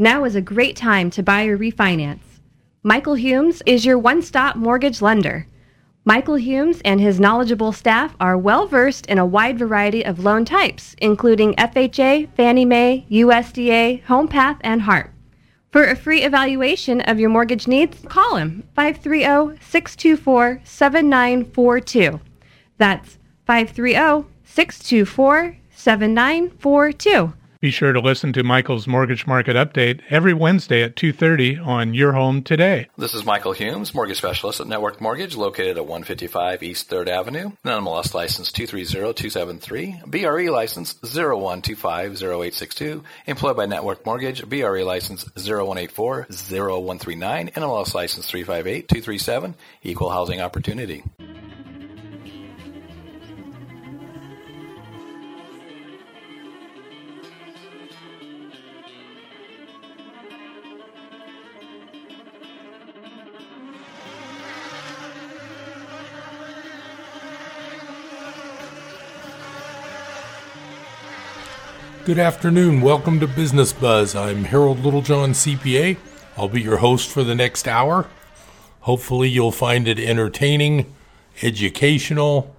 now is a great time to buy or refinance. Michael Humes is your one stop mortgage lender. Michael Humes and his knowledgeable staff are well versed in a wide variety of loan types, including FHA, Fannie Mae, USDA, HomePath, and HARP. For a free evaluation of your mortgage needs, call him 530 624 7942. That's 530 624 7942. Be sure to listen to Michael's Mortgage Market Update every Wednesday at 2:30 on Your Home Today. This is Michael Humes, mortgage specialist at Network Mortgage, located at 155 East 3rd Avenue. NMLS license 230273, BRE license 01250862, employed by Network Mortgage, BRE license 01840139, NMLS license 358237, equal housing opportunity. Good afternoon. Welcome to Business Buzz. I'm Harold Littlejohn, CPA. I'll be your host for the next hour. Hopefully, you'll find it entertaining, educational.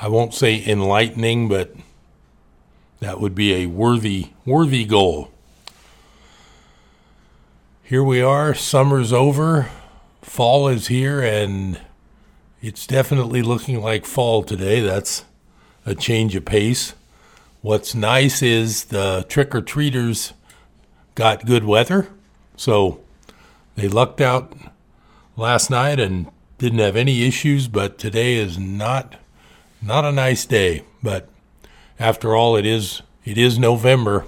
I won't say enlightening, but that would be a worthy worthy goal. Here we are, summer's over, fall is here and it's definitely looking like fall today. That's a change of pace. What's nice is the trick or treaters got good weather, so they lucked out last night and didn't have any issues. But today is not not a nice day. But after all, it is it is November.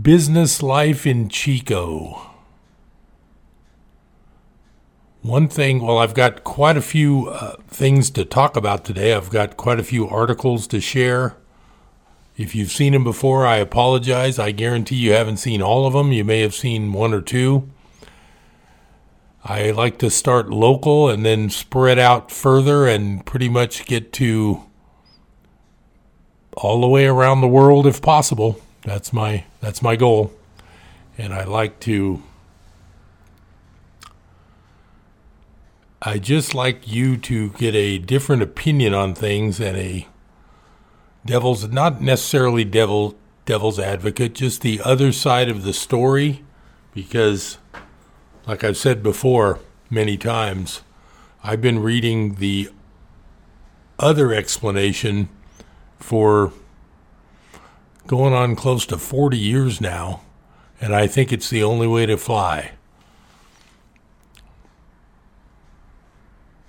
Business life in Chico. One thing, well, I've got quite a few uh, things to talk about today. I've got quite a few articles to share. If you've seen them before, I apologize. I guarantee you haven't seen all of them. You may have seen one or two. I like to start local and then spread out further and pretty much get to all the way around the world if possible. That's my that's my goal. And I like to I just like you to get a different opinion on things and a devil's not necessarily devil devil's advocate, just the other side of the story because like I've said before many times, I've been reading the other explanation for going on close to 40 years now, and I think it's the only way to fly.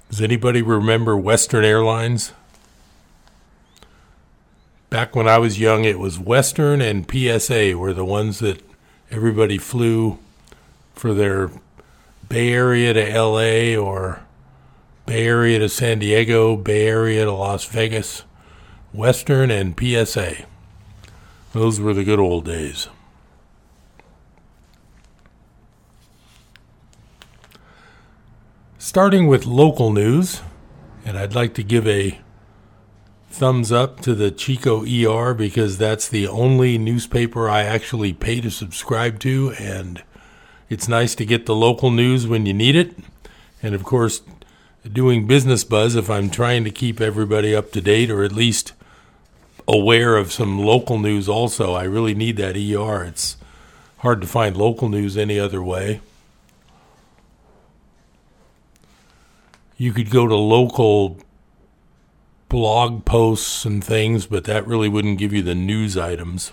Does anybody remember Western Airlines? Back when I was young, it was Western and PSA were the ones that everybody flew for their Bay Area to LA or Bay Area to San Diego, Bay Area to Las Vegas. Western and PSA. Those were the good old days. Starting with local news, and I'd like to give a thumbs up to the Chico ER because that's the only newspaper I actually pay to subscribe to, and it's nice to get the local news when you need it. And of course, doing business buzz if I'm trying to keep everybody up to date or at least aware of some local news also. I really need that ER. It's hard to find local news any other way. You could go to local blog posts and things, but that really wouldn't give you the news items.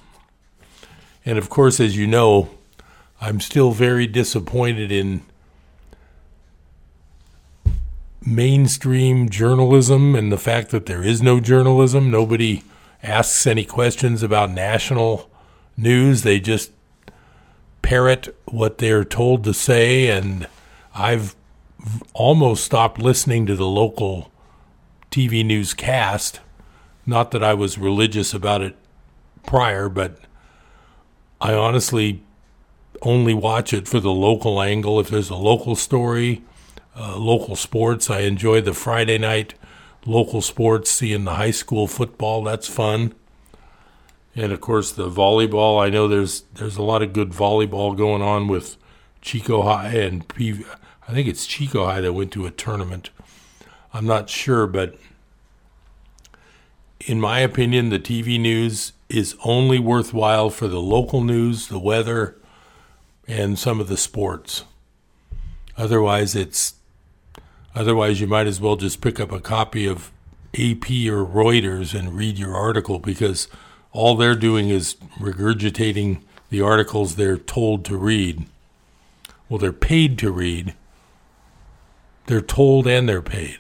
And of course, as you know, I'm still very disappointed in mainstream journalism and the fact that there is no journalism. Nobody asks any questions about national news. They just parrot what they're told to say. And I've almost stopped listening to the local TV newscast. Not that I was religious about it prior, but I honestly only watch it for the local angle. If there's a local story, uh, local sports, I enjoy the Friday night local sports, seeing the high school football, that's fun. And of course the volleyball, I know there's there's a lot of good volleyball going on with Chico High and P, I think it's Chico High that went to a tournament. I'm not sure, but in my opinion, the TV news is only worthwhile for the local news, the weather, and some of the sports. Otherwise, it's otherwise you might as well just pick up a copy of AP or Reuters and read your article because all they're doing is regurgitating the articles they're told to read. Well, they're paid to read. They're told and they're paid.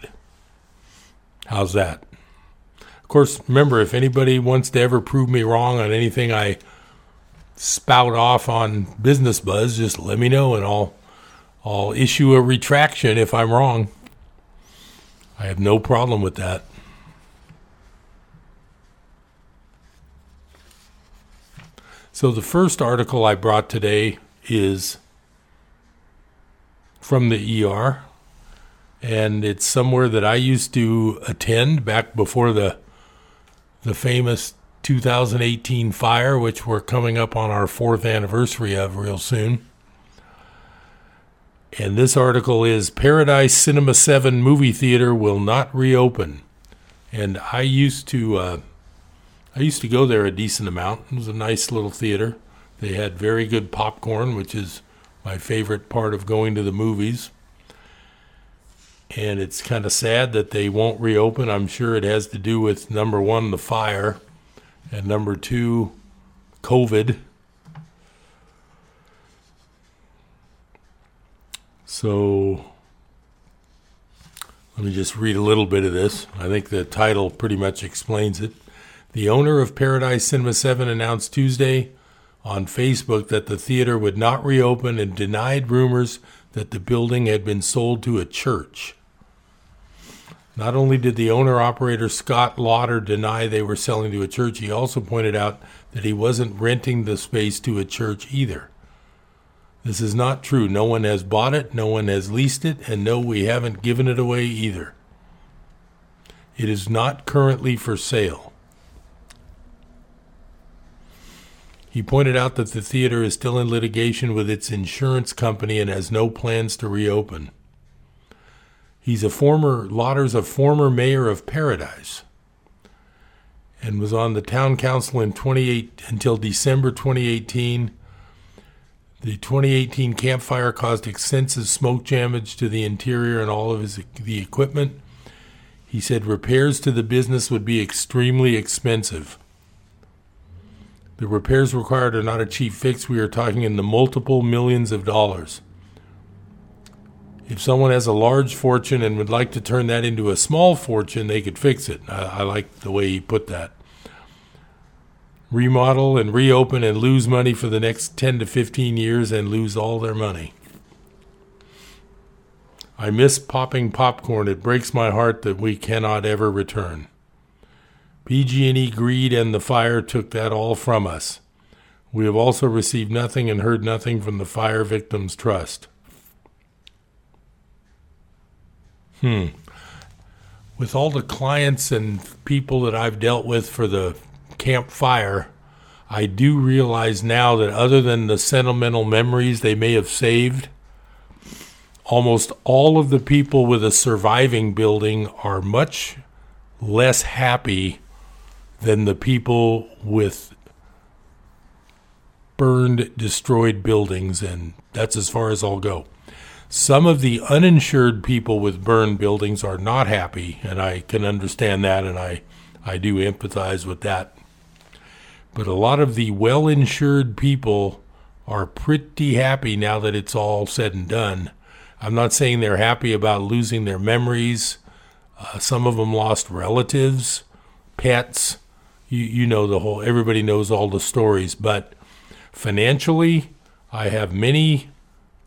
How's that? Of course, remember, if anybody wants to ever prove me wrong on anything I spout off on Business Buzz, just let me know and I'll I'll issue a retraction if I'm wrong. I have no problem with that. So the first article I brought today is from the ER and it's somewhere that I used to attend back before the the famous 2018 fire, which we're coming up on our fourth anniversary of real soon. And this article is Paradise Cinema 7 movie theater will not reopen. And I used to uh, I used to go there a decent amount. It was a nice little theater. They had very good popcorn, which is my favorite part of going to the movies. And it's kind of sad that they won't reopen. I'm sure it has to do with number one, the fire, and number two, COVID. So let me just read a little bit of this. I think the title pretty much explains it. The owner of Paradise Cinema 7 announced Tuesday on Facebook that the theater would not reopen and denied rumors that the building had been sold to a church. Not only did the owner operator Scott Lotter deny they were selling to a church, he also pointed out that he wasn't renting the space to a church either. This is not true. No one has bought it, no one has leased it, and no, we haven't given it away either. It is not currently for sale. He pointed out that the theater is still in litigation with its insurance company and has no plans to reopen. He's a former, Lotter's a former mayor of Paradise and was on the town council in 28 until December 2018. The 2018 campfire caused extensive smoke damage to the interior and all of his the equipment. He said repairs to the business would be extremely expensive. The repairs required are not a cheap fix. We are talking in the multiple millions of dollars. If someone has a large fortune and would like to turn that into a small fortune, they could fix it. I, I like the way he put that. Remodel and reopen and lose money for the next 10 to 15 years and lose all their money. I miss popping popcorn. It breaks my heart that we cannot ever return. PG&E greed and the fire took that all from us. We have also received nothing and heard nothing from the Fire Victims Trust. Hmm. With all the clients and people that I've dealt with for the campfire, I do realize now that other than the sentimental memories they may have saved, almost all of the people with a surviving building are much less happy than the people with burned, destroyed buildings, and that's as far as I'll go. Some of the uninsured people with burned buildings are not happy, and I can understand that, and I, I do empathize with that. But a lot of the well insured people are pretty happy now that it's all said and done. I'm not saying they're happy about losing their memories. Uh, some of them lost relatives, pets. You, you know the whole, everybody knows all the stories. But financially, I have many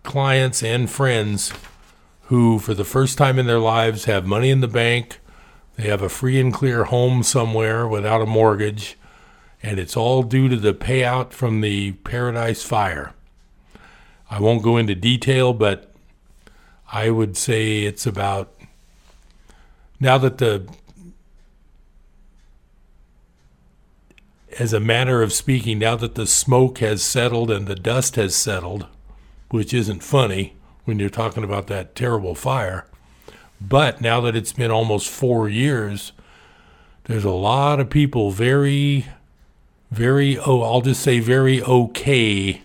clients and friends who, for the first time in their lives, have money in the bank. They have a free and clear home somewhere without a mortgage. And it's all due to the payout from the Paradise Fire. I won't go into detail, but I would say it's about now that the as a manner of speaking, now that the smoke has settled and the dust has settled, which isn't funny when you're talking about that terrible fire, but now that it's been almost four years, there's a lot of people very, very, oh, I'll just say very okay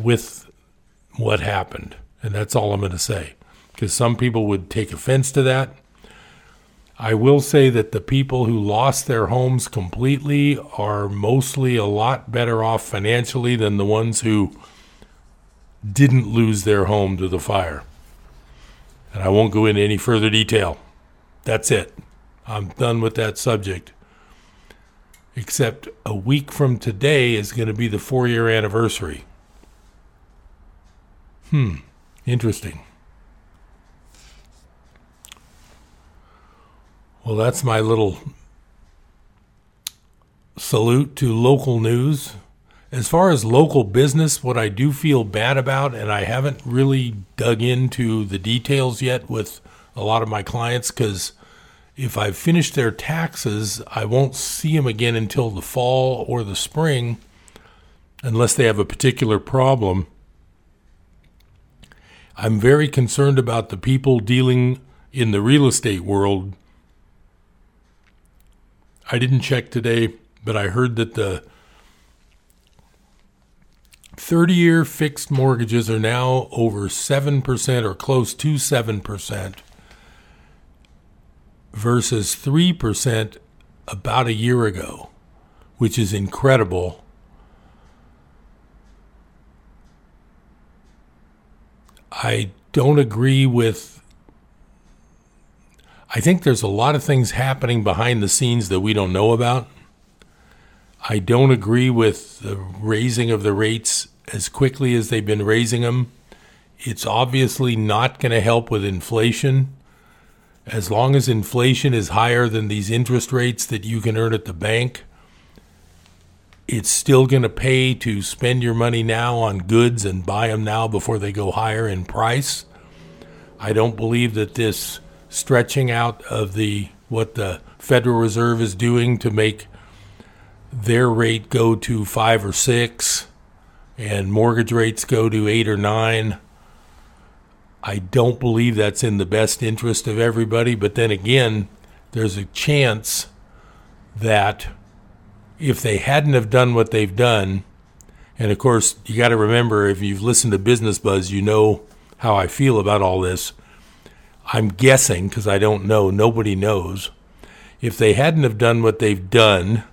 with what happened. And that's all I'm going to say. Because some people would take offense to that. I will say that the people who lost their homes completely are mostly a lot better off financially than the ones who didn't lose their home to the fire. And I won't go into any further detail. That's it. I'm done with that subject. Except a week from today is going to be the four year anniversary. Hmm, interesting. Well, that's my little salute to local news. As far as local business, what I do feel bad about, and I haven't really dug into the details yet with a lot of my clients, because if I've finished their taxes, I won't see them again until the fall or the spring, unless they have a particular problem. I'm very concerned about the people dealing in the real estate world I didn't check today, but I heard that the 30 year fixed mortgages are now over 7% or close to 7% versus 3% about a year ago, which is incredible. I don't agree with I think there's a lot of things happening behind the scenes that we don't know about. I don't agree with the raising of the rates as quickly as they've been raising them. It's obviously not going to help with inflation. As long as inflation is higher than these interest rates that you can earn at the bank, it's still going to pay to spend your money now on goods and buy them now before they go higher in price. I don't believe that this stretching out of the what the Federal Reserve is doing to make their rate go to five or six and mortgage rates go to eight or nine. I don't believe that's in the best interest of everybody, but then again, there's a chance that if they hadn't have done what they've done, and of course, you got to remember if you've listened to Business Buzz, you know how I feel about all this. I'm guessing because I don't know, nobody knows. If they hadn't have done what they've done,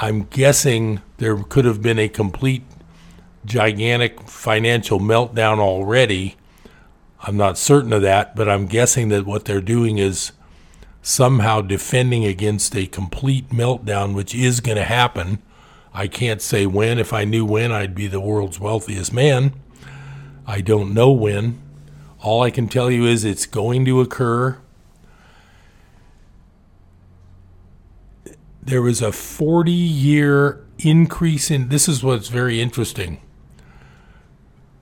I'm guessing there could have been a complete gigantic financial meltdown already. I'm not certain of that, but I'm guessing that what they're doing is somehow defending against a complete meltdown, which is going to happen. I can't say when. If I knew when, I'd be the world's wealthiest man. I don't know when. All I can tell you is it's going to occur. There was a 40 year increase in this is what's very interesting.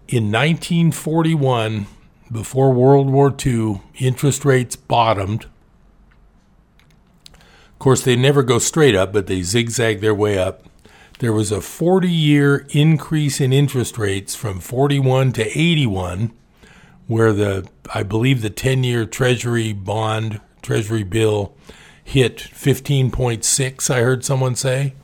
In 1941, before World War II, interest rates bottomed. Of course, they never go straight up, but they zigzag their way up. There was a 40 year increase in interest rates from 41 to 81 where the I believe the 10-year Treasury bond, Treasury bill hit 15.6, I heard someone say.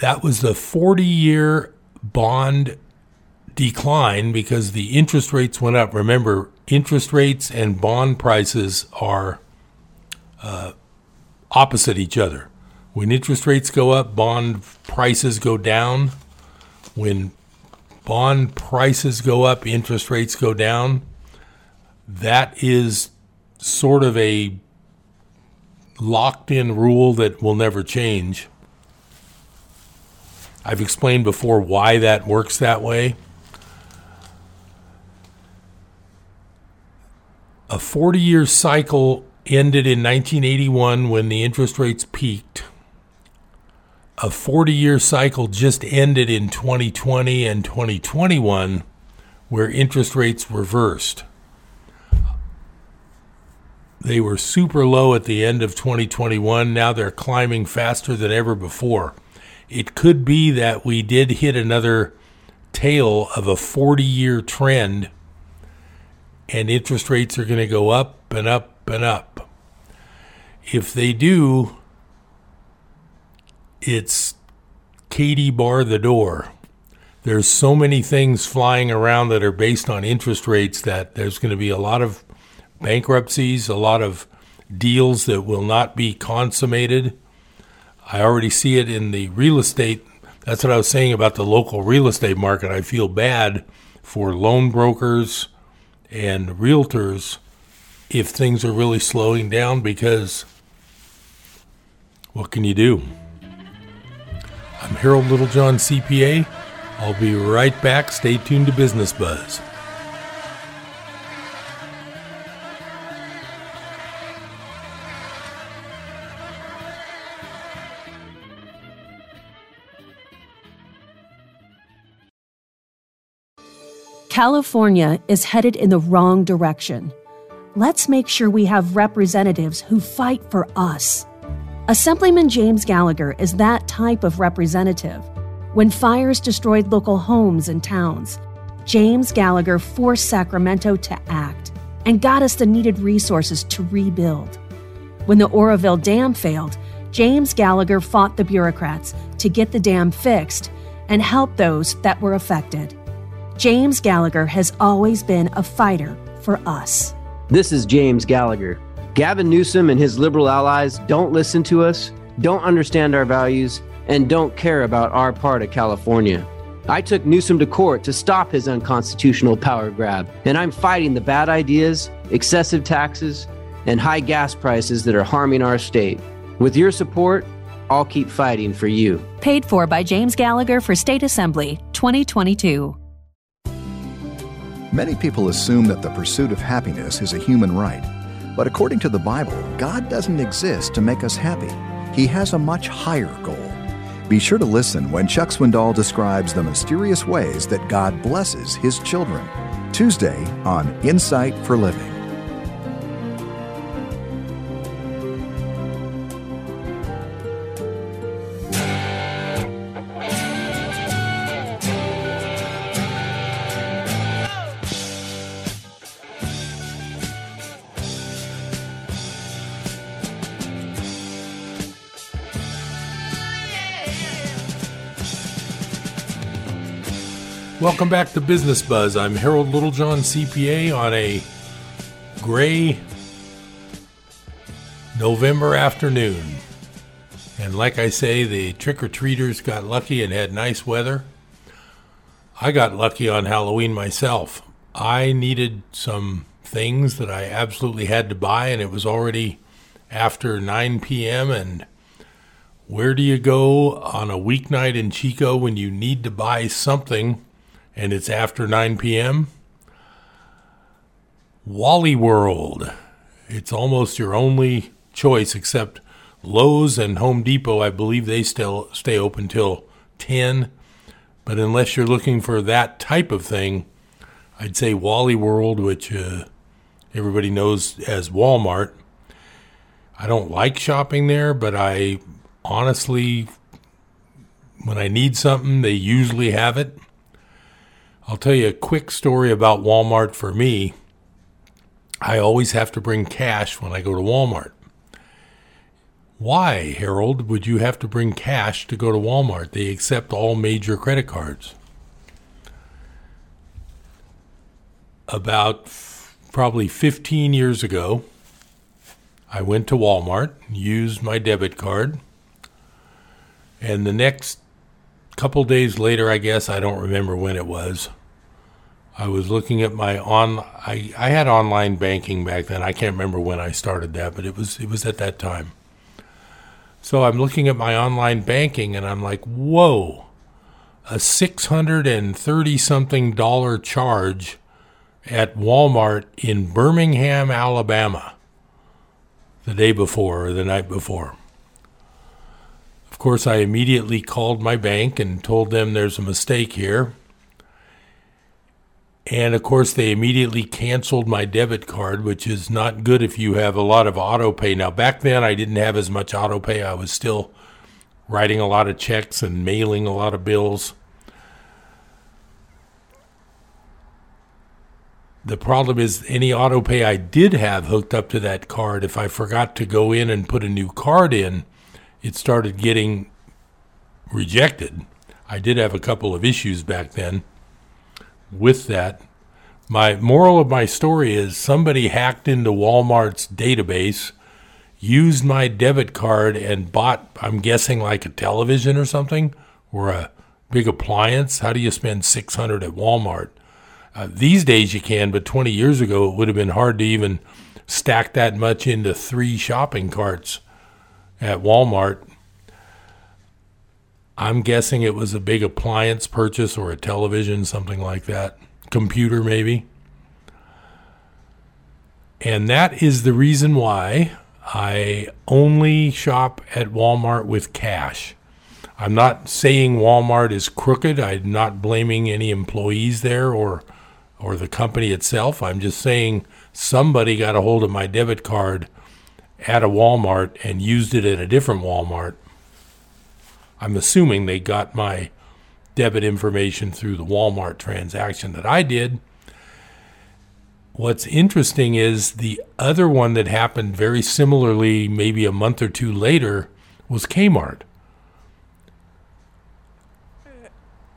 That was the 40-year bond decline because the interest rates went up. Remember, interest rates and bond prices are uh, opposite each other. When interest rates go up, bond prices go down. When bond prices go up, interest rates go down, that is sort of a locked in rule that will never change. I've explained before why that works that way. A 40 year cycle ended in 1981 when the interest rates peaked a 40 year cycle just ended in 2020 and 2021 where interest rates reversed. They were super low at the end of 2021. Now they're climbing faster than ever before. It could be that we did hit another tail of a 40 year trend and interest rates are going to go up and up and up. If they do, it's Katie bar the door. There's so many things flying around that are based on interest rates that there's going to be a lot of bankruptcies, a lot of deals that will not be consummated. I already see it in the real estate. That's what I was saying about the local real estate market. I feel bad for loan brokers and realtors if things are really slowing down because what can you do? I'm Harold Littlejohn, CPA. I'll be right back. Stay tuned to Business Buzz. California is headed in the wrong direction. Let's make sure we have representatives who fight for us. Assemblyman James Gallagher is that type of representative. When fires destroyed local homes and towns, James Gallagher forced Sacramento to act and got us the needed resources to rebuild. When the Oroville Dam failed, James Gallagher fought the bureaucrats to get the dam fixed and help those that were affected. James Gallagher has always been a fighter for us. This is James Gallagher. Gavin Newsom and his liberal allies don't listen to us, don't understand our values, and don't care about our part of California. I took Newsom to court to stop his unconstitutional power grab, and I'm fighting the bad ideas, excessive taxes, and high gas prices that are harming our state. With your support, I'll keep fighting for you. Paid for by James Gallagher for State Assembly 2022. Many people assume that the pursuit of happiness is a human right. But according to the Bible, God doesn't exist to make us happy. He has a much higher goal. Be sure to listen when Chuck Swindoll describes the mysterious ways that God blesses His children. Tuesday on Insight for Living. Welcome back to Business Buzz. I'm Harold Littlejohn, CPA, on a gray November afternoon. And like I say, the trick or treaters got lucky and had nice weather. I got lucky on Halloween myself. I needed some things that I absolutely had to buy, and it was already after 9 p.m. And where do you go on a weeknight in Chico when you need to buy something? And it's after 9 p.m. Wally World. It's almost your only choice, except Lowe's and Home Depot. I believe they still stay open till 10. But unless you're looking for that type of thing, I'd say Wally World, which uh, everybody knows as Walmart. I don't like shopping there, but I honestly, when I need something, they usually have it. I'll tell you a quick story about Walmart for me. I always have to bring cash when I go to Walmart. Why, Harold, would you have to bring cash to go to Walmart? They accept all major credit cards. About f- probably 15 years ago, I went to Walmart, used my debit card, and the next couple days later, I guess, I don't remember when it was, I was looking at my on. I, I had online banking back then. I can't remember when I started that, but it was it was at that time. So I'm looking at my online banking and I'm like, whoa, a six hundred and thirty something dollar charge at Walmart in Birmingham, Alabama, the day before or the night before. Of course, I immediately called my bank and told them there's a mistake here And of course, they immediately canceled my debit card, which is not good if you have a lot of auto pay. Now, back then, I didn't have as much auto pay. I was still writing a lot of checks and mailing a lot of bills. The problem is, any auto pay I did have hooked up to that card, if I forgot to go in and put a new card in, it started getting rejected. I did have a couple of issues back then with that. My moral of my story is somebody hacked into Walmart's database, used my debit card, and bought, I'm guessing, like a television or something, or a big appliance. How do you spend 600 at Walmart? Uh, these days you can, but 20 years ago it would have been hard to even stack that much into three shopping carts at Walmart. I'm guessing it was a big appliance purchase or a television, something like that. Computer, maybe. And that is the reason why I only shop at Walmart with cash. I'm not saying Walmart is crooked. I'm not blaming any employees there or or the company itself. I'm just saying somebody got a hold of my debit card at a Walmart and used it at a different Walmart I'm assuming they got my debit information through the Walmart transaction that I did. What's interesting is the other one that happened very similarly, maybe a month or two later, was Kmart.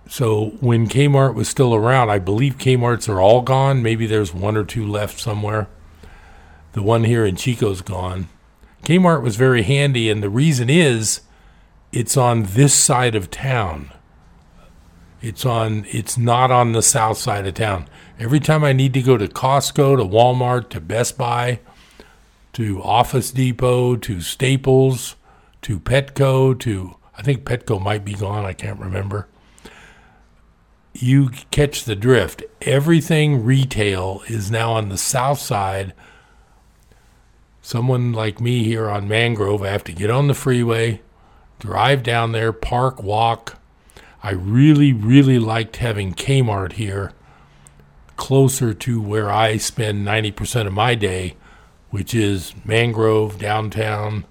So when Kmart was still around, I believe Kmart's are all gone. Maybe there's one or two left somewhere. The one here in Chico's gone. Kmart was very handy, and the reason is it's on this side of town. It's on it's not on the south side of town. Every time I need to go to Costco, to Walmart, to Best Buy, to Office Depot, to Staples, to Petco, to I think Petco might be gone, I can't remember. You catch the drift. Everything retail is now on the south side. Someone like me here on Mangrove, I have to get on the freeway, drive down there, park, walk. I really, really liked having Kmart here closer to where I spend 90% of my day, which is Mangrove, downtown,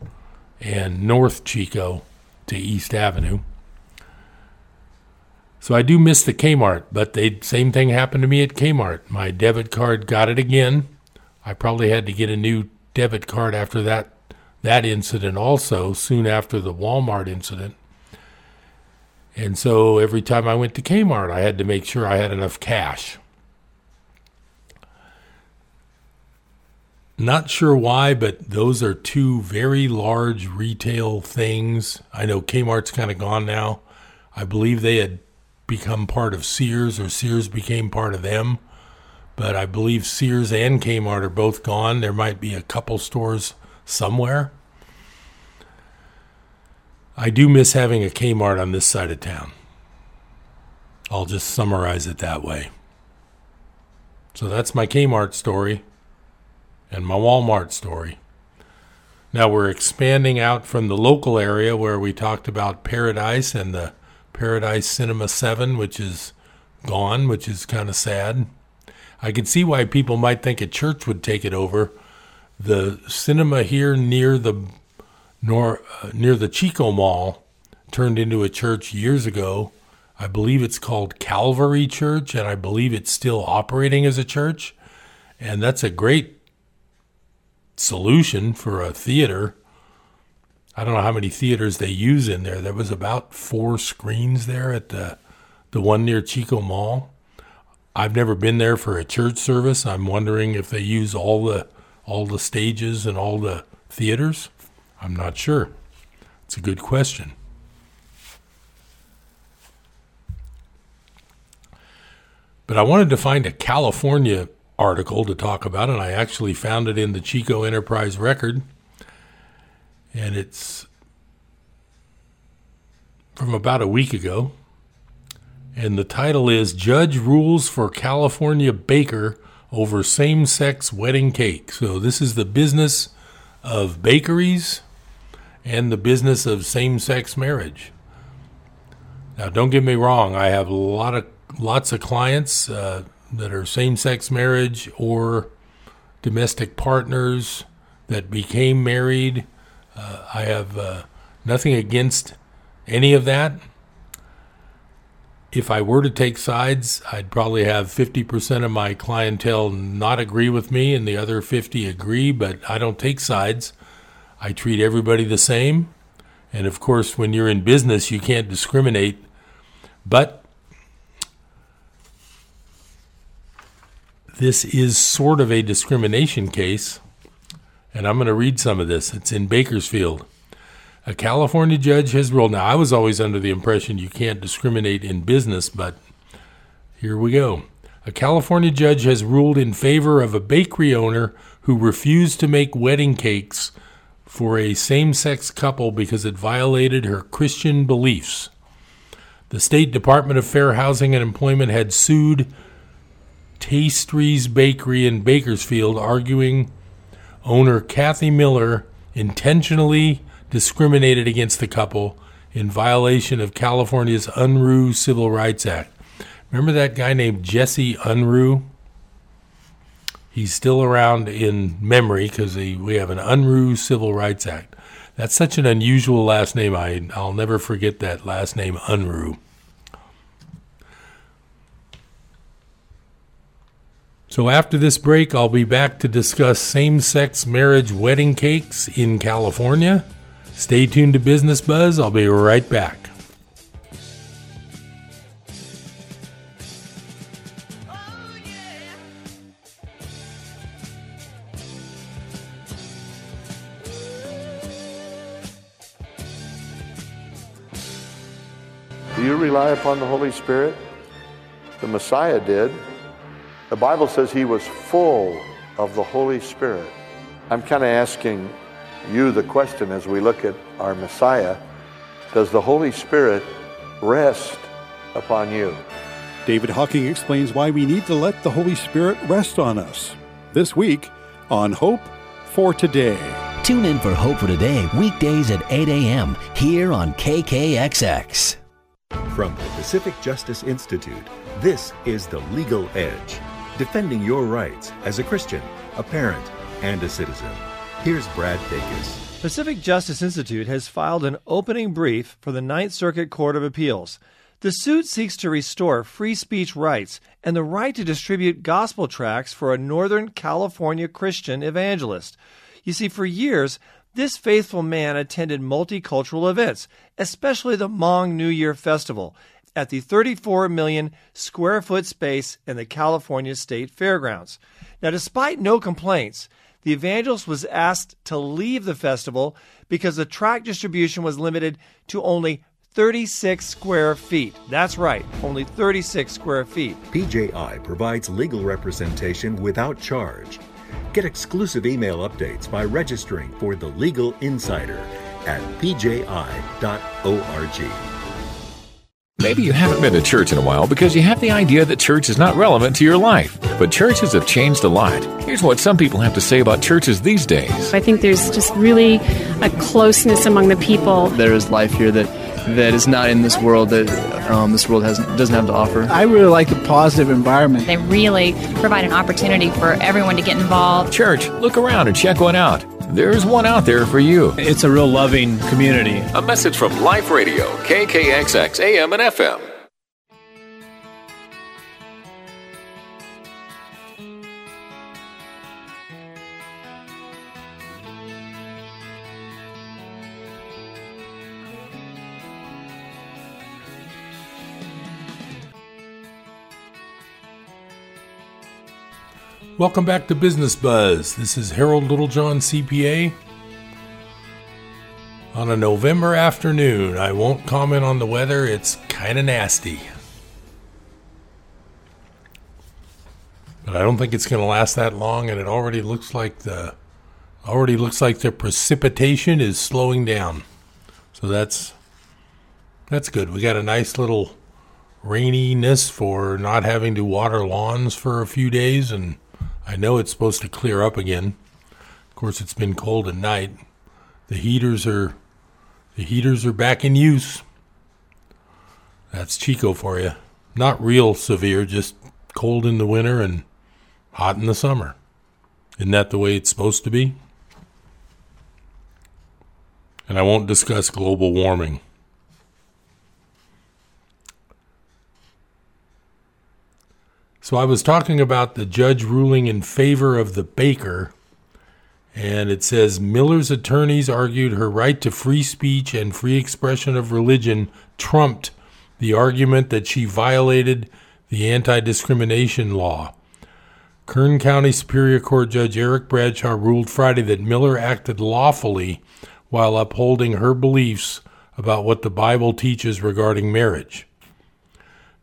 and North Chico to East Avenue. So I do miss the Kmart, but the same thing happened to me at Kmart. My debit card got it again. I probably had to get a new debit card after that that incident also soon after the Walmart incident. And so every time I went to Kmart, I had to make sure I had enough cash. Not sure why, but those are two very large retail things. I know Kmart's kind of gone now. I believe they had become part of Sears or Sears became part of them. But I believe Sears and Kmart are both gone. There might be a couple stores somewhere. I do miss having a Kmart on this side of town. I'll just summarize it that way. So that's my Kmart story and my Walmart story. Now we're expanding out from the local area where we talked about Paradise and the Paradise Cinema 7, which is gone, which is kind of sad. I can see why people might think a church would take it over the cinema here near the nor, uh, near the Chico Mall turned into a church years ago. I believe it's called Calvary Church, and I believe it's still operating as a church. And that's a great solution for a theater. I don't know how many theaters they use in there. There was about four screens there at the the one near Chico Mall. I've never been there for a church service. I'm wondering if they use all the all the stages and all the theaters? I'm not sure. It's a good question. But I wanted to find a California article to talk about, and I actually found it in the Chico Enterprise Record. And it's from about a week ago. And the title is Judge Rules for California Baker over same sex wedding cake. So, this is the business of bakeries and the business of same sex marriage. Now, don't get me wrong, I have a lot of lots of clients uh, that are same-sex marriage or domestic partners that became married. Uh, I have uh, nothing against any of that. If I were to take sides, I'd probably have 50% of my clientele not agree with me and the other 50 agree, but I don't take sides. I treat everybody the same. And of course, when you're in business, you can't discriminate. But this is sort of a discrimination case. And I'm going to read some of this. It's in Bakersfield. A California judge has ruled. Now, I was always under the impression you can't discriminate in business, but here we go. A California judge has ruled in favor of a bakery owner who refused to make wedding cakes for a same sex couple because it violated her Christian beliefs. The State Department of Fair Housing and Employment had sued Tastries Bakery in Bakersfield, arguing owner Cathy Miller intentionally discriminated against the couple in violation of California's Unruh Civil Rights Act. Remember that guy named Jesse Unruh? He's still around in memory because we have an Unruh Civil Rights Act. That's such an unusual last name. I, I'll never forget that last name, Unruh. So after this break, I'll be back to discuss same sex marriage wedding cakes in California Stay tuned to Business Buzz. I'll be right back. Do you rely upon the Holy Spirit? The Messiah did. The Bible says he was full of the Holy Spirit. I'm kind of asking you the question as we look at our Messiah Does the Holy Spirit rest upon you? David Hocking explains why we need to let the Holy Spirit rest on us. This week on Hope for Today. Tune in for Hope for Today, weekdays at 8 a.m. here on KKXX. From the Pacific Justice Institute, this is The Legal Edge, defending your rights as a Christian, a parent, and a citizen. Here's Brad Dacus. Pacific Justice Institute has filed an opening brief for the Ninth Circuit Court of Appeals. The suit seeks to restore free speech rights and the right to distribute gospel tracts for a Northern California Christian evangelist. You see, for years, this faithful man attended multicultural events, especially the Hmong New Year Festival, at the 34 million square foot space in the California State Fairgrounds. Now, despite no complaints, the evangelist was asked to leave the festival because the tract distribution was limited to only 36 square feet. That's right, only 36 square feet. PJI provides legal representation without charge. Get exclusive email updates by registering for the Legal Insider at pji.org. Maybe you haven't been to church in a while because you have the idea that church is not relevant to your life. But churches have changed a lot. Here's what some people have to say about churches these days. I think there's just really a closeness among the people. There is life here that that is not in this world that um, this world has doesn't have to offer. I really like the positive environment. They really provide an opportunity for everyone to get involved. Church, look around and check one out. There's one out there for you. It's a real loving community. A message from Life Radio, KKXX AM and FM. Welcome back to Business Buzz. This is Harold Littlejohn, CPA. On a November afternoon, I won't comment on the weather, it's kind of nasty. But I don't think it's going to last that long and it already looks like the already looks like the precipitation is slowing down. So that's that's good. We got a nice little raininess for not having to water lawns for a few days and I know it's supposed to clear up again. Of course, it's been cold at night. The heaters are the heaters are back in use. That's Chico for you. Not real severe, just cold in the winter and hot in the summer. Isn't that the way it's supposed to be? And I won't discuss global warming. So I was talking about the judge ruling in favor of the baker, and it says Miller's attorneys argued her right to free speech and free expression of religion trumped the argument that she violated the anti discrimination law. Kern County Superior Court Judge Eric Bradshaw ruled Friday that Miller acted lawfully while upholding her beliefs about what the Bible teaches regarding marriage.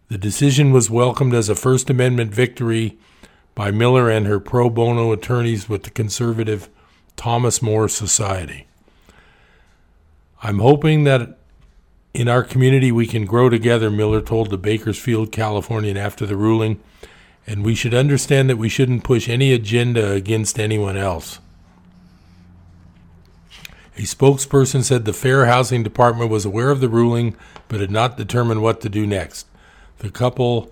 The decision was welcomed as a First Amendment victory by Miller and her pro bono attorneys with the conservative Thomas More Society. I'm hoping that in our community we can grow together, Miller told the Bakersfield Californian after the ruling, and we should understand that we shouldn't push any agenda against anyone else. A spokesperson said the Fair Housing Department was aware of the ruling but had not determined what to do next. The couple,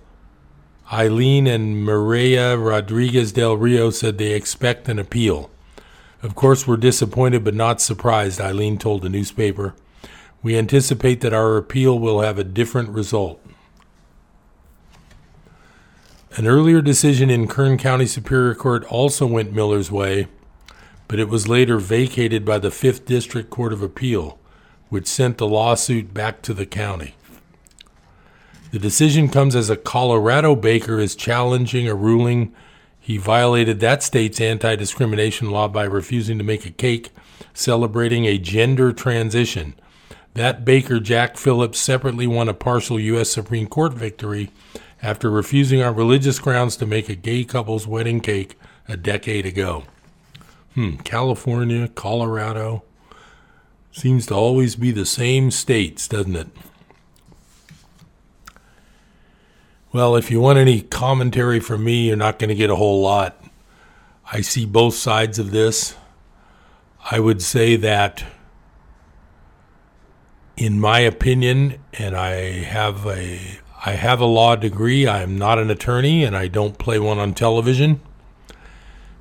Eileen and Mireya Rodriguez del Rio, said they expect an appeal. Of course, we're disappointed but not surprised, Eileen told the newspaper. We anticipate that our appeal will have a different result. An earlier decision in Kern County Superior Court also went Miller's way, but it was later vacated by the 5th District Court of Appeal, which sent the lawsuit back to the county. The decision comes as a Colorado baker is challenging a ruling he violated that state's anti discrimination law by refusing to make a cake celebrating a gender transition. That baker, Jack Phillips, separately won a partial U.S. Supreme Court victory after refusing on religious grounds to make a gay couple's wedding cake a decade ago. Hmm, California, Colorado. Seems to always be the same states, doesn't it? Well, if you want any commentary from me, you're not going to get a whole lot. I see both sides of this. I would say that, in my opinion, and I have a I have a law degree. I am not an attorney, and I don't play one on television.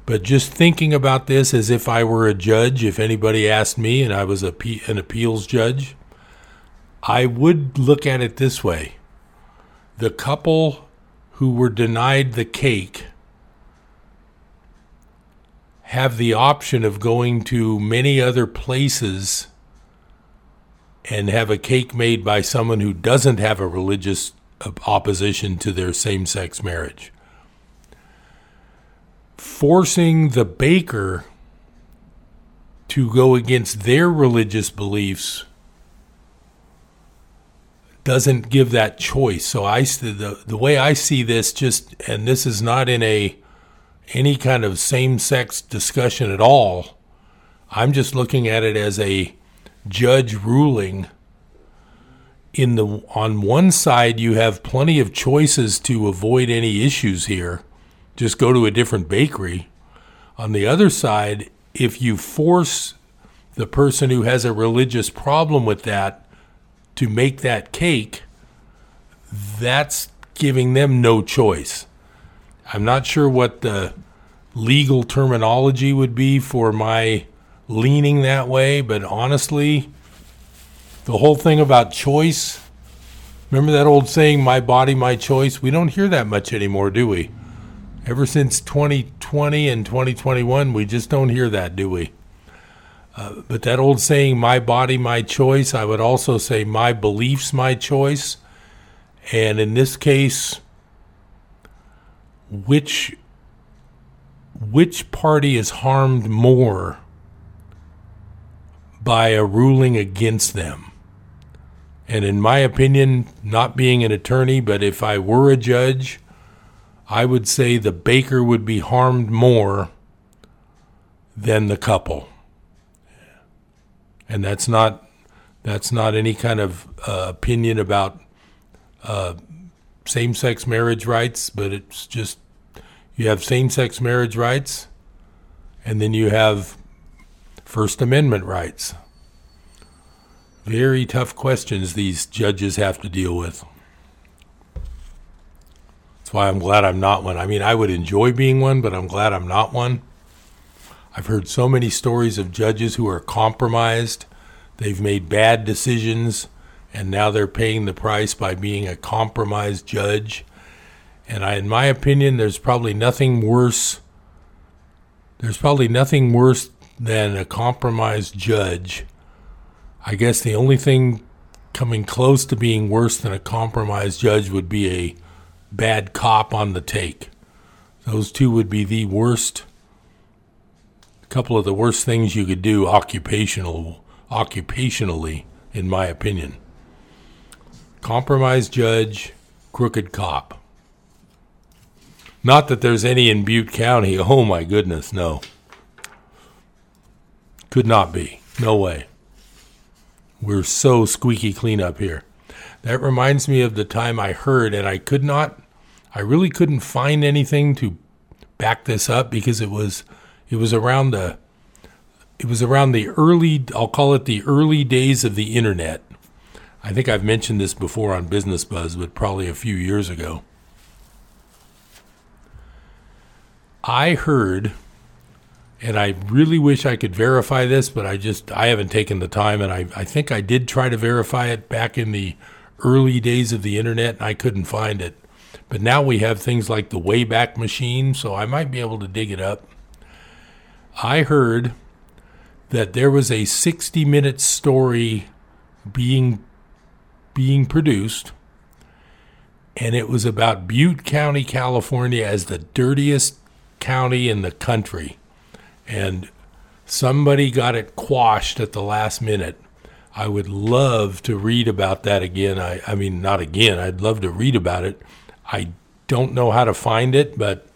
But just thinking about this as if I were a judge, if anybody asked me and I was a, an appeals judge, I would look at it this way the couple who were denied the cake have the option of going to many other places and have a cake made by someone who doesn't have a religious opposition to their same sex marriage. Forcing the baker to go against their religious beliefs doesn't give that choice. So I the the way I see this just and this is not in a any kind of same-sex discussion at all. I'm just looking at it as a judge ruling in the on one side you have plenty of choices to avoid any issues here. Just go to a different bakery. On the other side, if you force the person who has a religious problem with that to make that cake, that's giving them no choice. I'm not sure what the legal terminology would be for my leaning that way, but honestly, the whole thing about choice remember that old saying, my body, my choice? We don't hear that much anymore, do we? Ever since 2020 and 2021, we just don't hear that, do we? Uh, but that old saying, my body, my choice, I would also say, my beliefs, my choice. And in this case, which which party is harmed more by a ruling against them? And in my opinion, not being an attorney, but if I were a judge, I would say the baker would be harmed more than the couple and that's not that's not any kind of uh, opinion about uh, same-sex marriage rights, but it's just you have same-sex marriage rights, and then you have First Amendment rights. Very tough questions these judges have to deal with. That's why I'm glad I'm not one. I mean, I would enjoy being one, but I'm glad I'm not one. I've heard so many stories of judges who are compromised. They've made bad decisions, and now they're paying the price by being a compromised judge. And I, in my opinion, there's probably nothing worse. There's probably nothing worse than a compromised judge. I guess the only thing coming close to being worse than a compromised judge would be a bad cop on the take. Those two would be the worst, couple of the worst things you could do occupational, occupationally, in my opinion. Compromised judge, crooked cop. Not that there's any in Butte County. Oh my goodness, no. Could not be. No way. We're so squeaky clean up here. That reminds me of the time I heard, and I could not, I really couldn't find anything to back this up because it was, it was around the, it was around the early, I'll call it the early days of the internet. I think I've mentioned this before on Business Buzz, but probably a few years ago. I heard, and I really wish I could verify this, but I just I haven't taken the time, and I, I think I did try to verify it back in the early days of the internet, and I couldn't find it. But now we have things like the Wayback Machine, so I might be able to dig it up. I heard that there was a 60 minute story being being produced and it was about Butte County, California as the dirtiest county in the country. And somebody got it quashed at the last minute. I would love to read about that again. I, I mean, not again. I'd love to read about it. I don't know how to find it, but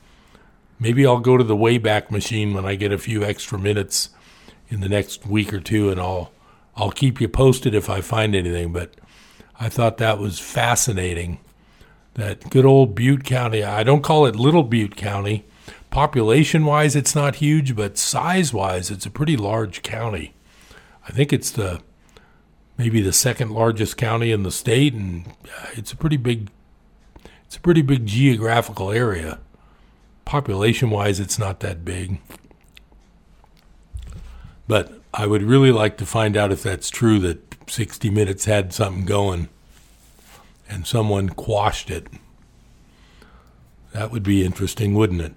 maybe I'll go to the Wayback Machine when I get a few extra minutes in the next week or two, and I'll I'll keep you posted if I find anything. But I thought that was fascinating. That good old Butte County. I don't call it Little Butte County. Population wise, it's not huge, but size wise, it's a pretty large county. I think it's the maybe the second largest county in the state, and uh, it's a pretty big. It's a pretty big geographical area. Population wise, it's not that big. But I would really like to find out if that's true that 60 Minutes had something going and someone quashed it. That would be interesting, wouldn't it?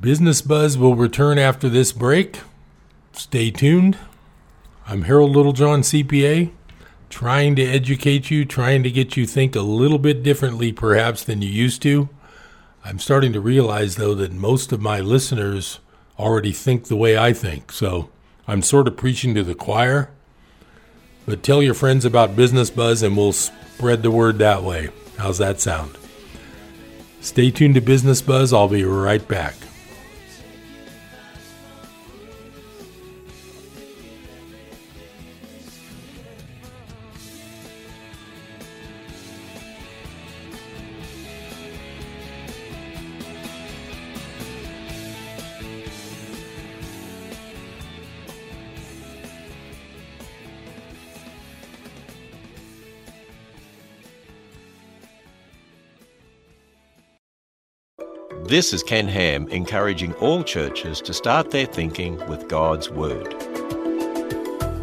Business Buzz will return after this break. Stay tuned. I'm Harold Littlejohn, CPA, trying to educate you, trying to get you think a little bit differently perhaps than you used to. I'm starting to realize though that most of my listeners already think the way I think. So, I'm sort of preaching to the choir. But tell your friends about Business Buzz and we'll spread the word that way. How's that sound? Stay tuned to Business Buzz. I'll be right back. This is Ken Ham encouraging all churches to start their thinking with God's Word.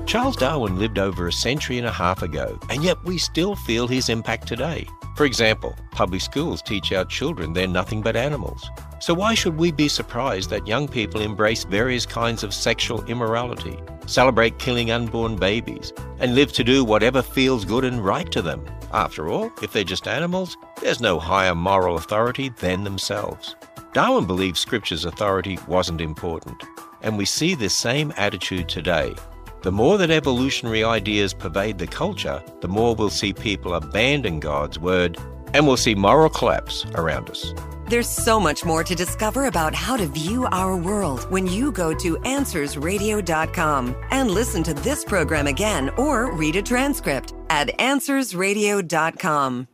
Charles Darwin lived over a century and a half ago, and yet we still feel his impact today. For example, public schools teach our children they're nothing but animals. So why should we be surprised that young people embrace various kinds of sexual immorality, celebrate killing unborn babies, and live to do whatever feels good and right to them? After all, if they're just animals, there's no higher moral authority than themselves. Darwin believed Scripture's authority wasn't important, and we see this same attitude today. The more that evolutionary ideas pervade the culture, the more we'll see people abandon God's Word, and we'll see moral collapse around us. There's so much more to discover about how to view our world when you go to AnswersRadio.com and listen to this program again or read a transcript at AnswersRadio.com.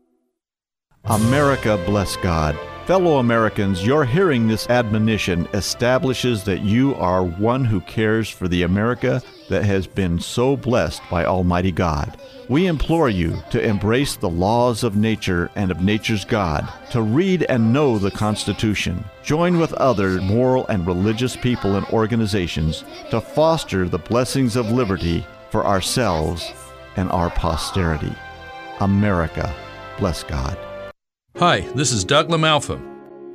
America, bless God. Fellow Americans, your hearing this admonition establishes that you are one who cares for the America that has been so blessed by Almighty God. We implore you to embrace the laws of nature and of nature's God, to read and know the Constitution, join with other moral and religious people and organizations to foster the blessings of liberty for ourselves and our posterity. America, bless God. Hi, this is Doug LaMalfa.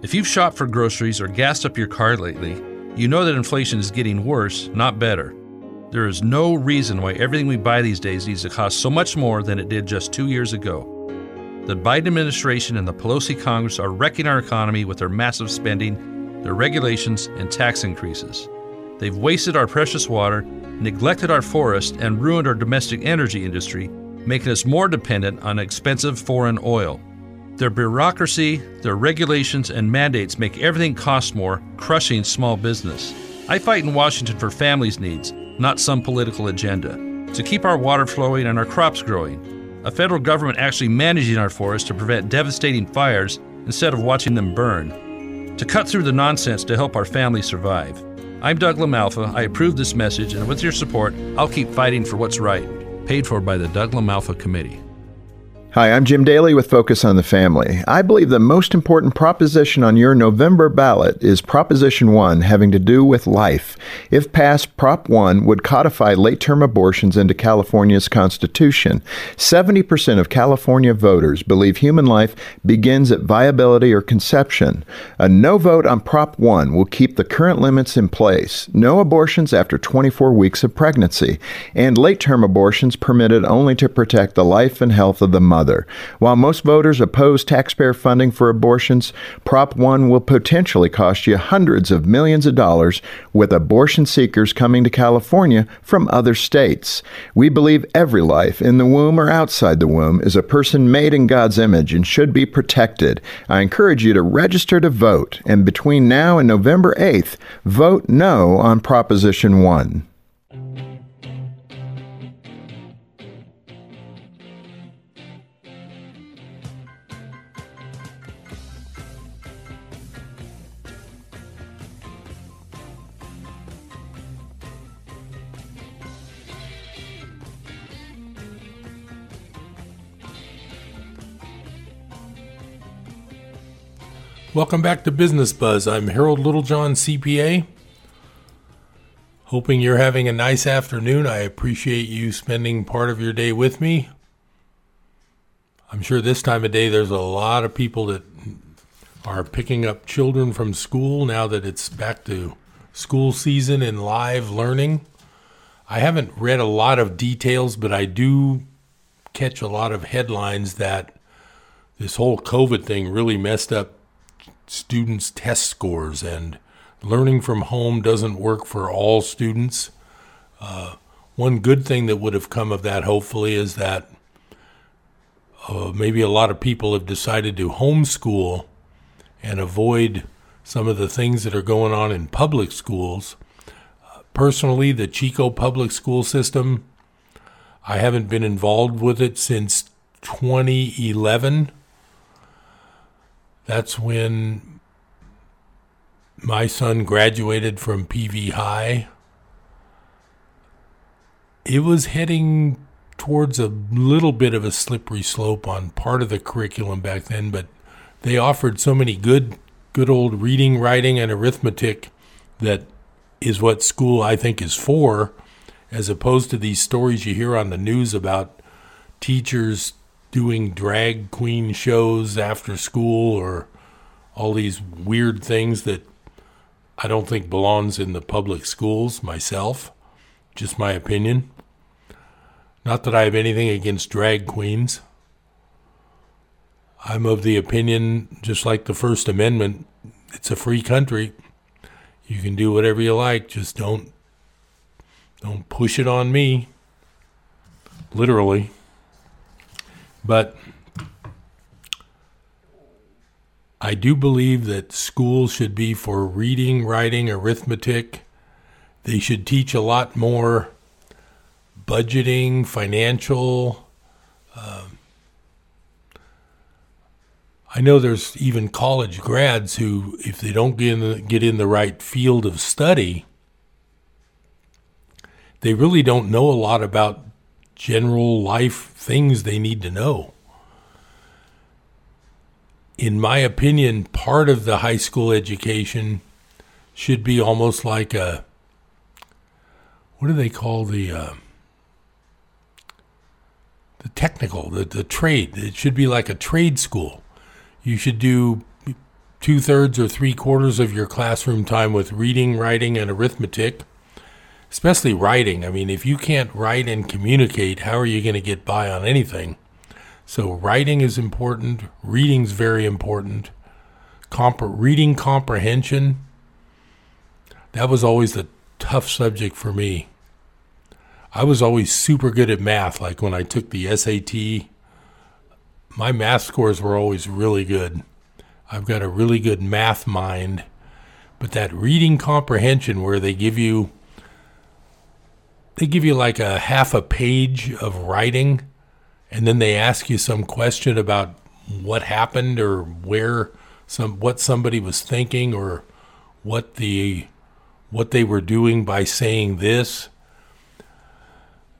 If you've shopped for groceries or gassed up your car lately, you know that inflation is getting worse, not better. There is no reason why everything we buy these days needs to cost so much more than it did just two years ago. The Biden administration and the Pelosi Congress are wrecking our economy with their massive spending, their regulations, and tax increases. They've wasted our precious water, neglected our forests, and ruined our domestic energy industry, making us more dependent on expensive foreign oil. Their bureaucracy, their regulations, and mandates make everything cost more, crushing small business. I fight in Washington for families' needs, not some political agenda. To keep our water flowing and our crops growing. A federal government actually managing our forests to prevent devastating fires instead of watching them burn. To cut through the nonsense to help our families survive. I'm Doug LaMalfa. I approve this message, and with your support, I'll keep fighting for what's right. Paid for by the Doug LaMalfa Committee. Hi, I'm Jim Daly with Focus on the Family. I believe the most important proposition on your November ballot is Proposition 1 having to do with life. If passed, Prop 1 would codify late term abortions into California's Constitution. 70% of California voters believe human life begins at viability or conception. A no vote on Prop 1 will keep the current limits in place no abortions after 24 weeks of pregnancy, and late term abortions permitted only to protect the life and health of the mother While most voters oppose taxpayer funding for abortions, Prop 1 will potentially cost you hundreds of millions of dollars with abortion seekers coming to California from other states. We believe every life, in the womb or outside the womb, is a person made in God's image and should be protected. I encourage you to register to vote, and between now and November 8th, vote no on Proposition 1. Welcome back to Business Buzz. I'm Harold Littlejohn, CPA. Hoping you're having a nice afternoon. I appreciate you spending part of your day with me. I'm sure this time of day there's a lot of people that are picking up children from school now that it's back to school season and live learning. I haven't read a lot of details, but I do catch a lot of headlines that this whole COVID thing really messed up students' test scores, and learning from home doesn't work for all students. Uh, one good thing that would have come of that, hopefully, is that uh, maybe a lot of people have decided to homeschool and avoid some of the things that are going on in public schools. Uh, personally, the Chico public school system, I haven't been involved with it since 2011 that's when my son graduated from PV High. It was heading towards a little bit of a slippery slope on part of the curriculum back then, but they offered so many good good old reading, writing and arithmetic that is what school I think is for as opposed to these stories you hear on the news about teachers doing drag queen shows after school or all these weird things that I don't think belongs in the public schools myself. Just my opinion. Not that I have anything against drag queens. I'm of the opinion, just like the First Amendment, it's a free country. You can do whatever you like, just don't don't push it on me. Literally. But I do believe that schools should be for reading, writing, arithmetic. They should teach a lot more budgeting, financial. Um, I know there's even college grads who, if they don't get in the, get in the right field of study, they really don't know a lot about general life things they need to know. In my opinion, part of the high school education should be almost like a what do they call the uh, the technical the, the trade. It should be like a trade school. You should do two thirds or three quarters of your classroom time with reading writing and arithmetic especially writing i mean if you can't write and communicate how are you going to get by on anything so writing is important reading's very important Comp- reading comprehension that was always the tough subject for me. I was always super good at math. Like when I took the SAT, my math scores were always really good. I've got a really good math mind. But that reading comprehension where they give you they give you like a half a page of writing and then they ask you some question about what happened or where some what somebody was thinking or what the what they were doing by saying this.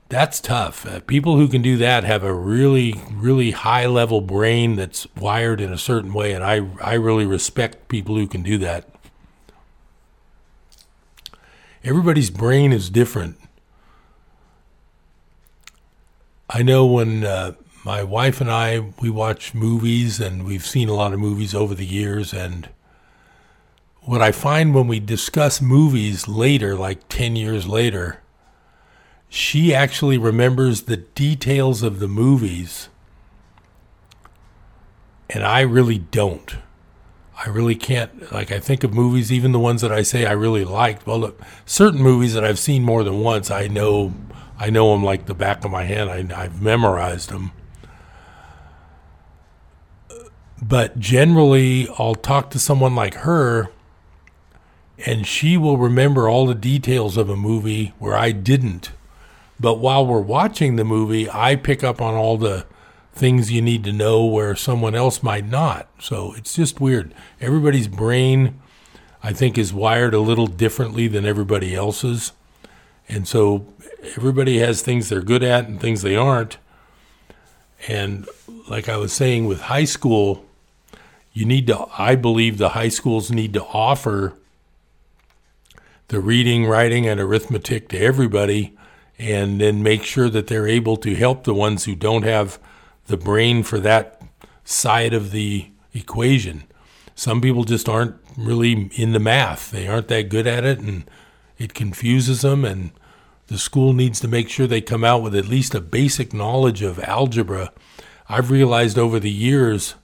That's tough. Uh, people who can do that have a really, really high level brain that's wired in a certain way, and I, I really respect people who can do that. Everybody's brain is different. I know when uh, my wife and I we watch movies, and we've seen a lot of movies over the years, and what I find when we discuss movies later, like 10 years later, she actually remembers the details of the movies, and I really don't. I really can't. Like, I think of movies, even the ones that I say I really liked. Well, look, certain movies that I've seen more than once, I know, I know them like the back of my hand. I, I've memorized them. But generally, I'll talk to someone like her and she will remember all the details of a movie where I didn't. But while we're watching the movie, I pick up on all the things you need to know where someone else might not. So it's just weird. Everybody's brain, I think, is wired a little differently than everybody else's. And so everybody has things they're good at and things they aren't. And like I was saying with high school, you need to, I believe the high schools need to offer the reading, writing, and arithmetic to everybody, and then make sure that they're able to help the ones who don't have the brain for that side of the equation. Some people just aren't really in the math. They aren't that good at it, and it confuses them. And the school needs to make sure they come out with at least a basic knowledge of algebra. I've realized over the years,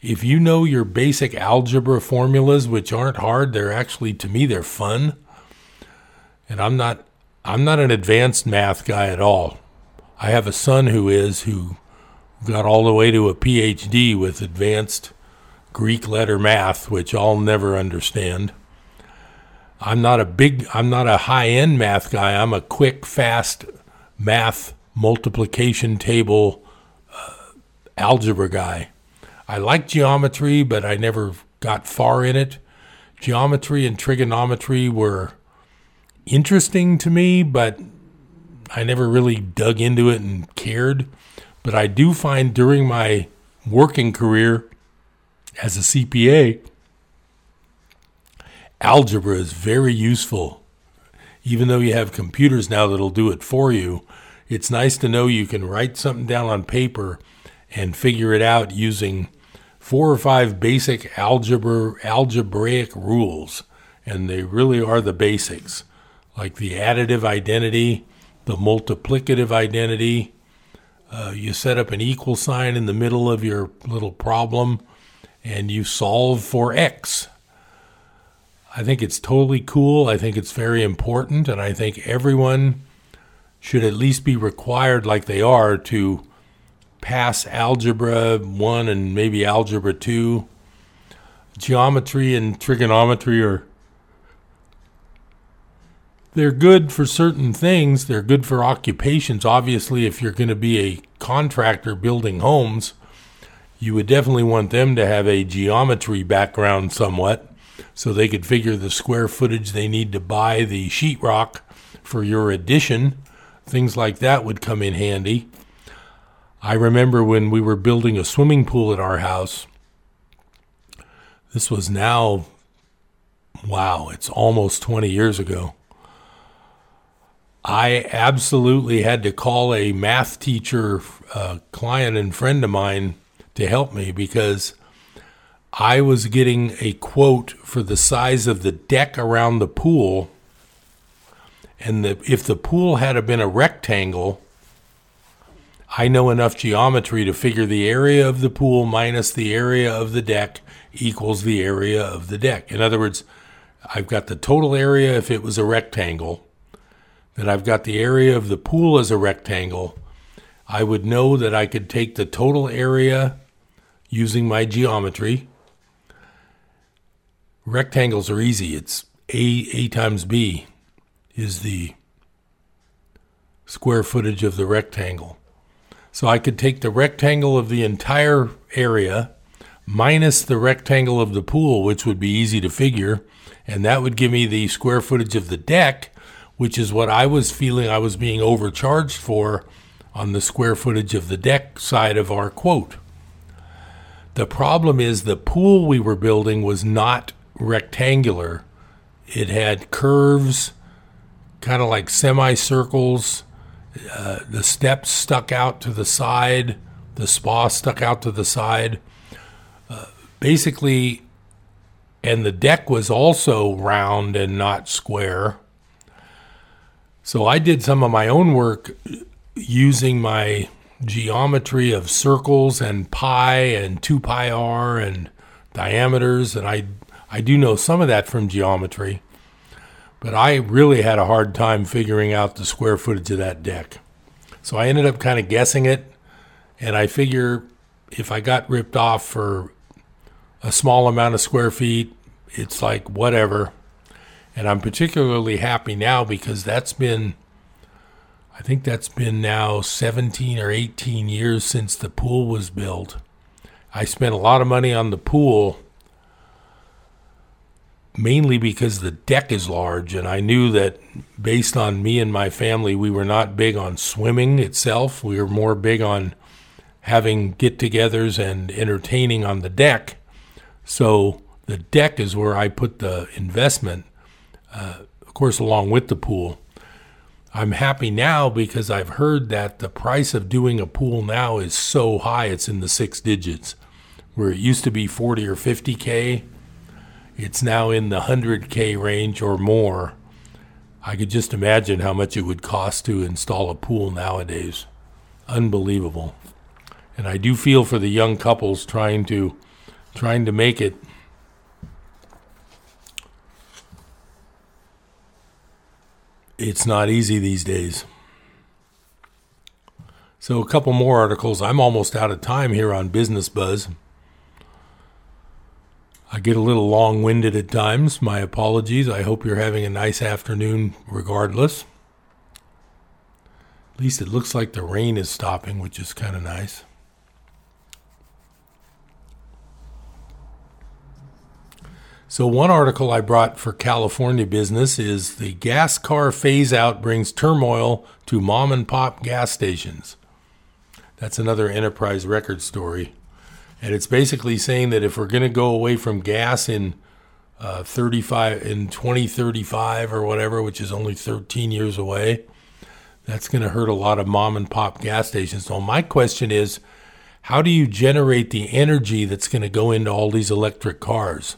if you know your basic algebra formulas, which aren't hard, they're actually, to me, they're fun and I'm not I'm not an advanced math guy at all. I have a son who is who got all the way to a PhD with advanced Greek letter math, which I'll never understand. I'm not a big I'm not a high-end math guy. I'm a quick fast math multiplication table uh, algebra guy. I like geometry, but I never got far in it. Geometry and trigonometry were interesting to me, but I never really dug into it and cared. But I do find during my working career as a CPA, algebra is very useful. Even though you have computers now that'll do it for you, it's nice to know you can write something down on paper and figure it out using four or five basic algebra algebraic rules and they really are the basics like the additive identity, the multiplicative identity. Uh, you set up an equal sign in the middle of your little problem and you solve for x. I think it's totally cool. I think it's very important. And I think everyone should at least be required, like they are, to pass Algebra 1 and maybe Algebra 2. Geometry and trigonometry are they're good for certain things. They're good for occupations. Obviously, if you're going to be a contractor building homes, you would definitely want them to have a geometry background somewhat so they could figure the square footage they need to buy the sheetrock for your addition. Things like that would come in handy. I remember when we were building a swimming pool at our house. This was now, wow, it's almost 20 years ago. I absolutely had to call a math teacher, uh, client and friend of mine to help me because I was getting a quote for the size of the deck around the pool. And the, if the pool had been a rectangle, I know enough geometry to figure the area of the pool minus the area of the deck equals the area of the deck. In other words, I've got the total area if it was a rectangle, then I've got the area of the pool as a rectangle. I would know that I could take the total area using my geometry. Rectangles are easy. It's A, A times B is the square footage of the rectangle. So I could take the rectangle of the entire area minus the rectangle of the pool, which would be easy to figure, and that would give me the square footage of the deck, which is what I was feeling I was being overcharged for on the square footage of the deck side of our quote. The problem is the pool we were building was not rectangular. It had curves, kind of like semicircles. Uh, the steps stuck out to the side. The spa stuck out to the side. Uh, basically, and the deck was also round and not square. So I did some of my own work using my geometry of circles and pi and 2 pi r and diameters and I I do know some of that from geometry but I really had a hard time figuring out the square footage of that deck. So I ended up kind of guessing it and I figure if I got ripped off for a small amount of square feet, it's like whatever. And I'm particularly happy now because that's been I think that's been now 17 or 18 years since the pool was built. I spent a lot of money on the pool mainly because the deck is large and I knew that based on me and my family we were not big on swimming itself. We were more big on having get-togethers and entertaining on the deck. So the deck is where I put the investment uh, of course along with the pool. I'm happy now because I've heard that the price of doing a pool now is so high it's in the six digits. Where it used to be 40 or 50k, it's now in the 100k range or more. I could just imagine how much it would cost to install a pool nowadays. Unbelievable. And I do feel for the young couples trying to trying to make it it's not easy these days. So, a couple more articles. I'm almost out of time here on Business Buzz. I get a little long winded at times. My apologies. I hope you're having a nice afternoon regardless. At least it looks like the rain is stopping, which is kind of nice. So, one article I brought for California business is the gas car phase out brings turmoil to mom and pop gas stations. That's another Enterprise-Record story. And it's basically saying that if we're going to go away from gas in uh, 35 in 2035 or whatever, which is only 13 years away, that's going to hurt a lot of mom and pop gas stations. So my question is, how do you generate the energy that's going to go into all these electric cars?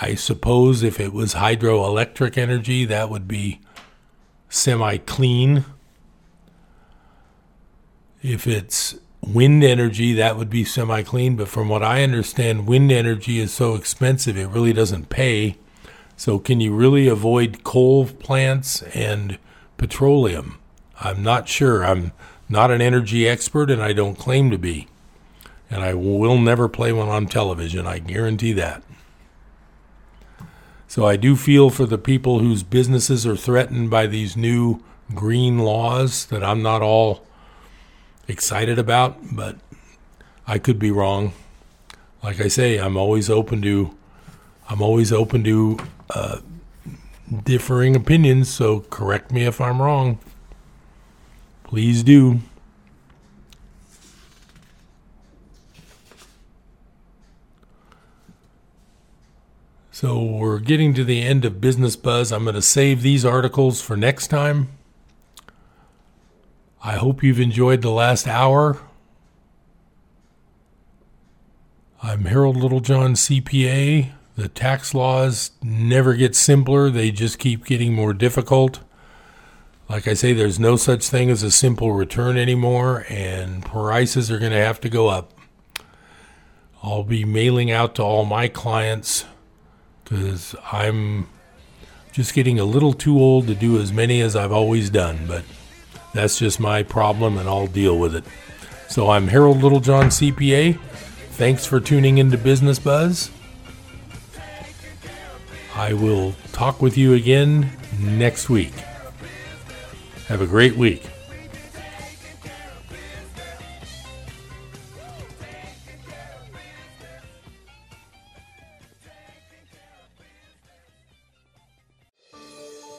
I suppose if it was hydroelectric energy, that would be semi clean. If it's wind energy, that would be semi clean. But from what I understand, wind energy is so expensive, it really doesn't pay. So, can you really avoid coal plants and petroleum? I'm not sure. I'm not an energy expert and I don't claim to be. And I will never play one on television, I guarantee that. So I do feel for the people whose businesses are threatened by these new green laws that I'm not all excited about, but I could be wrong. Like I say, I'm always open to I'm always open to uh, differing opinions, so correct me if I'm wrong. Please do. So we're getting to the end of Business Buzz. I'm going to save these articles for next time. I hope you've enjoyed the last hour. I'm Harold Littlejohn, CPA. The tax laws never get simpler, they just keep getting more difficult. Like I say, there's no such thing as a simple return anymore, and prices are going to have to go up. I'll be mailing out to all my clients because I'm just getting a little too old to do as many as I've always done, but that's just my problem and I'll deal with it. So I'm Harold Littlejohn, CPA. Thanks for tuning into Business Buzz. I will talk with you again next week. Have a great week.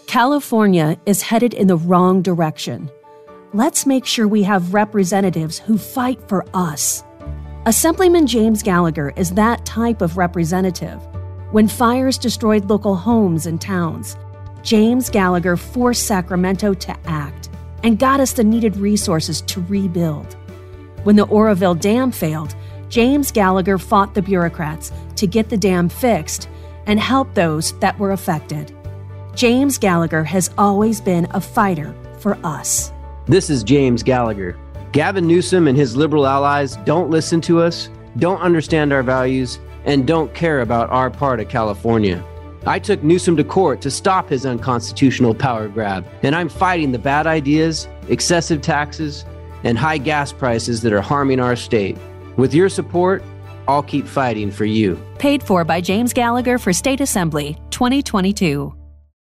California is headed in the wrong direction. Let's make sure we have representatives who fight for us. Assemblyman James Gallagher is that type of representative. When fires destroyed local homes and towns, James Gallagher forced Sacramento to act and got us the needed resources to rebuild. When the Oroville Dam failed, James Gallagher fought the bureaucrats to get the dam fixed and help those that were affected. James Gallagher has always been a fighter for us. This is James Gallagher. Gavin Newsom and his liberal allies don't listen to us, don't understand our values, and don't care about our part of California. I took Newsom to court to stop his unconstitutional power grab, and I'm fighting the bad ideas, excessive taxes, and high gas prices that are harming our state. With your support, I'll keep fighting for you. Paid for by James Gallagher for State Assembly 2022.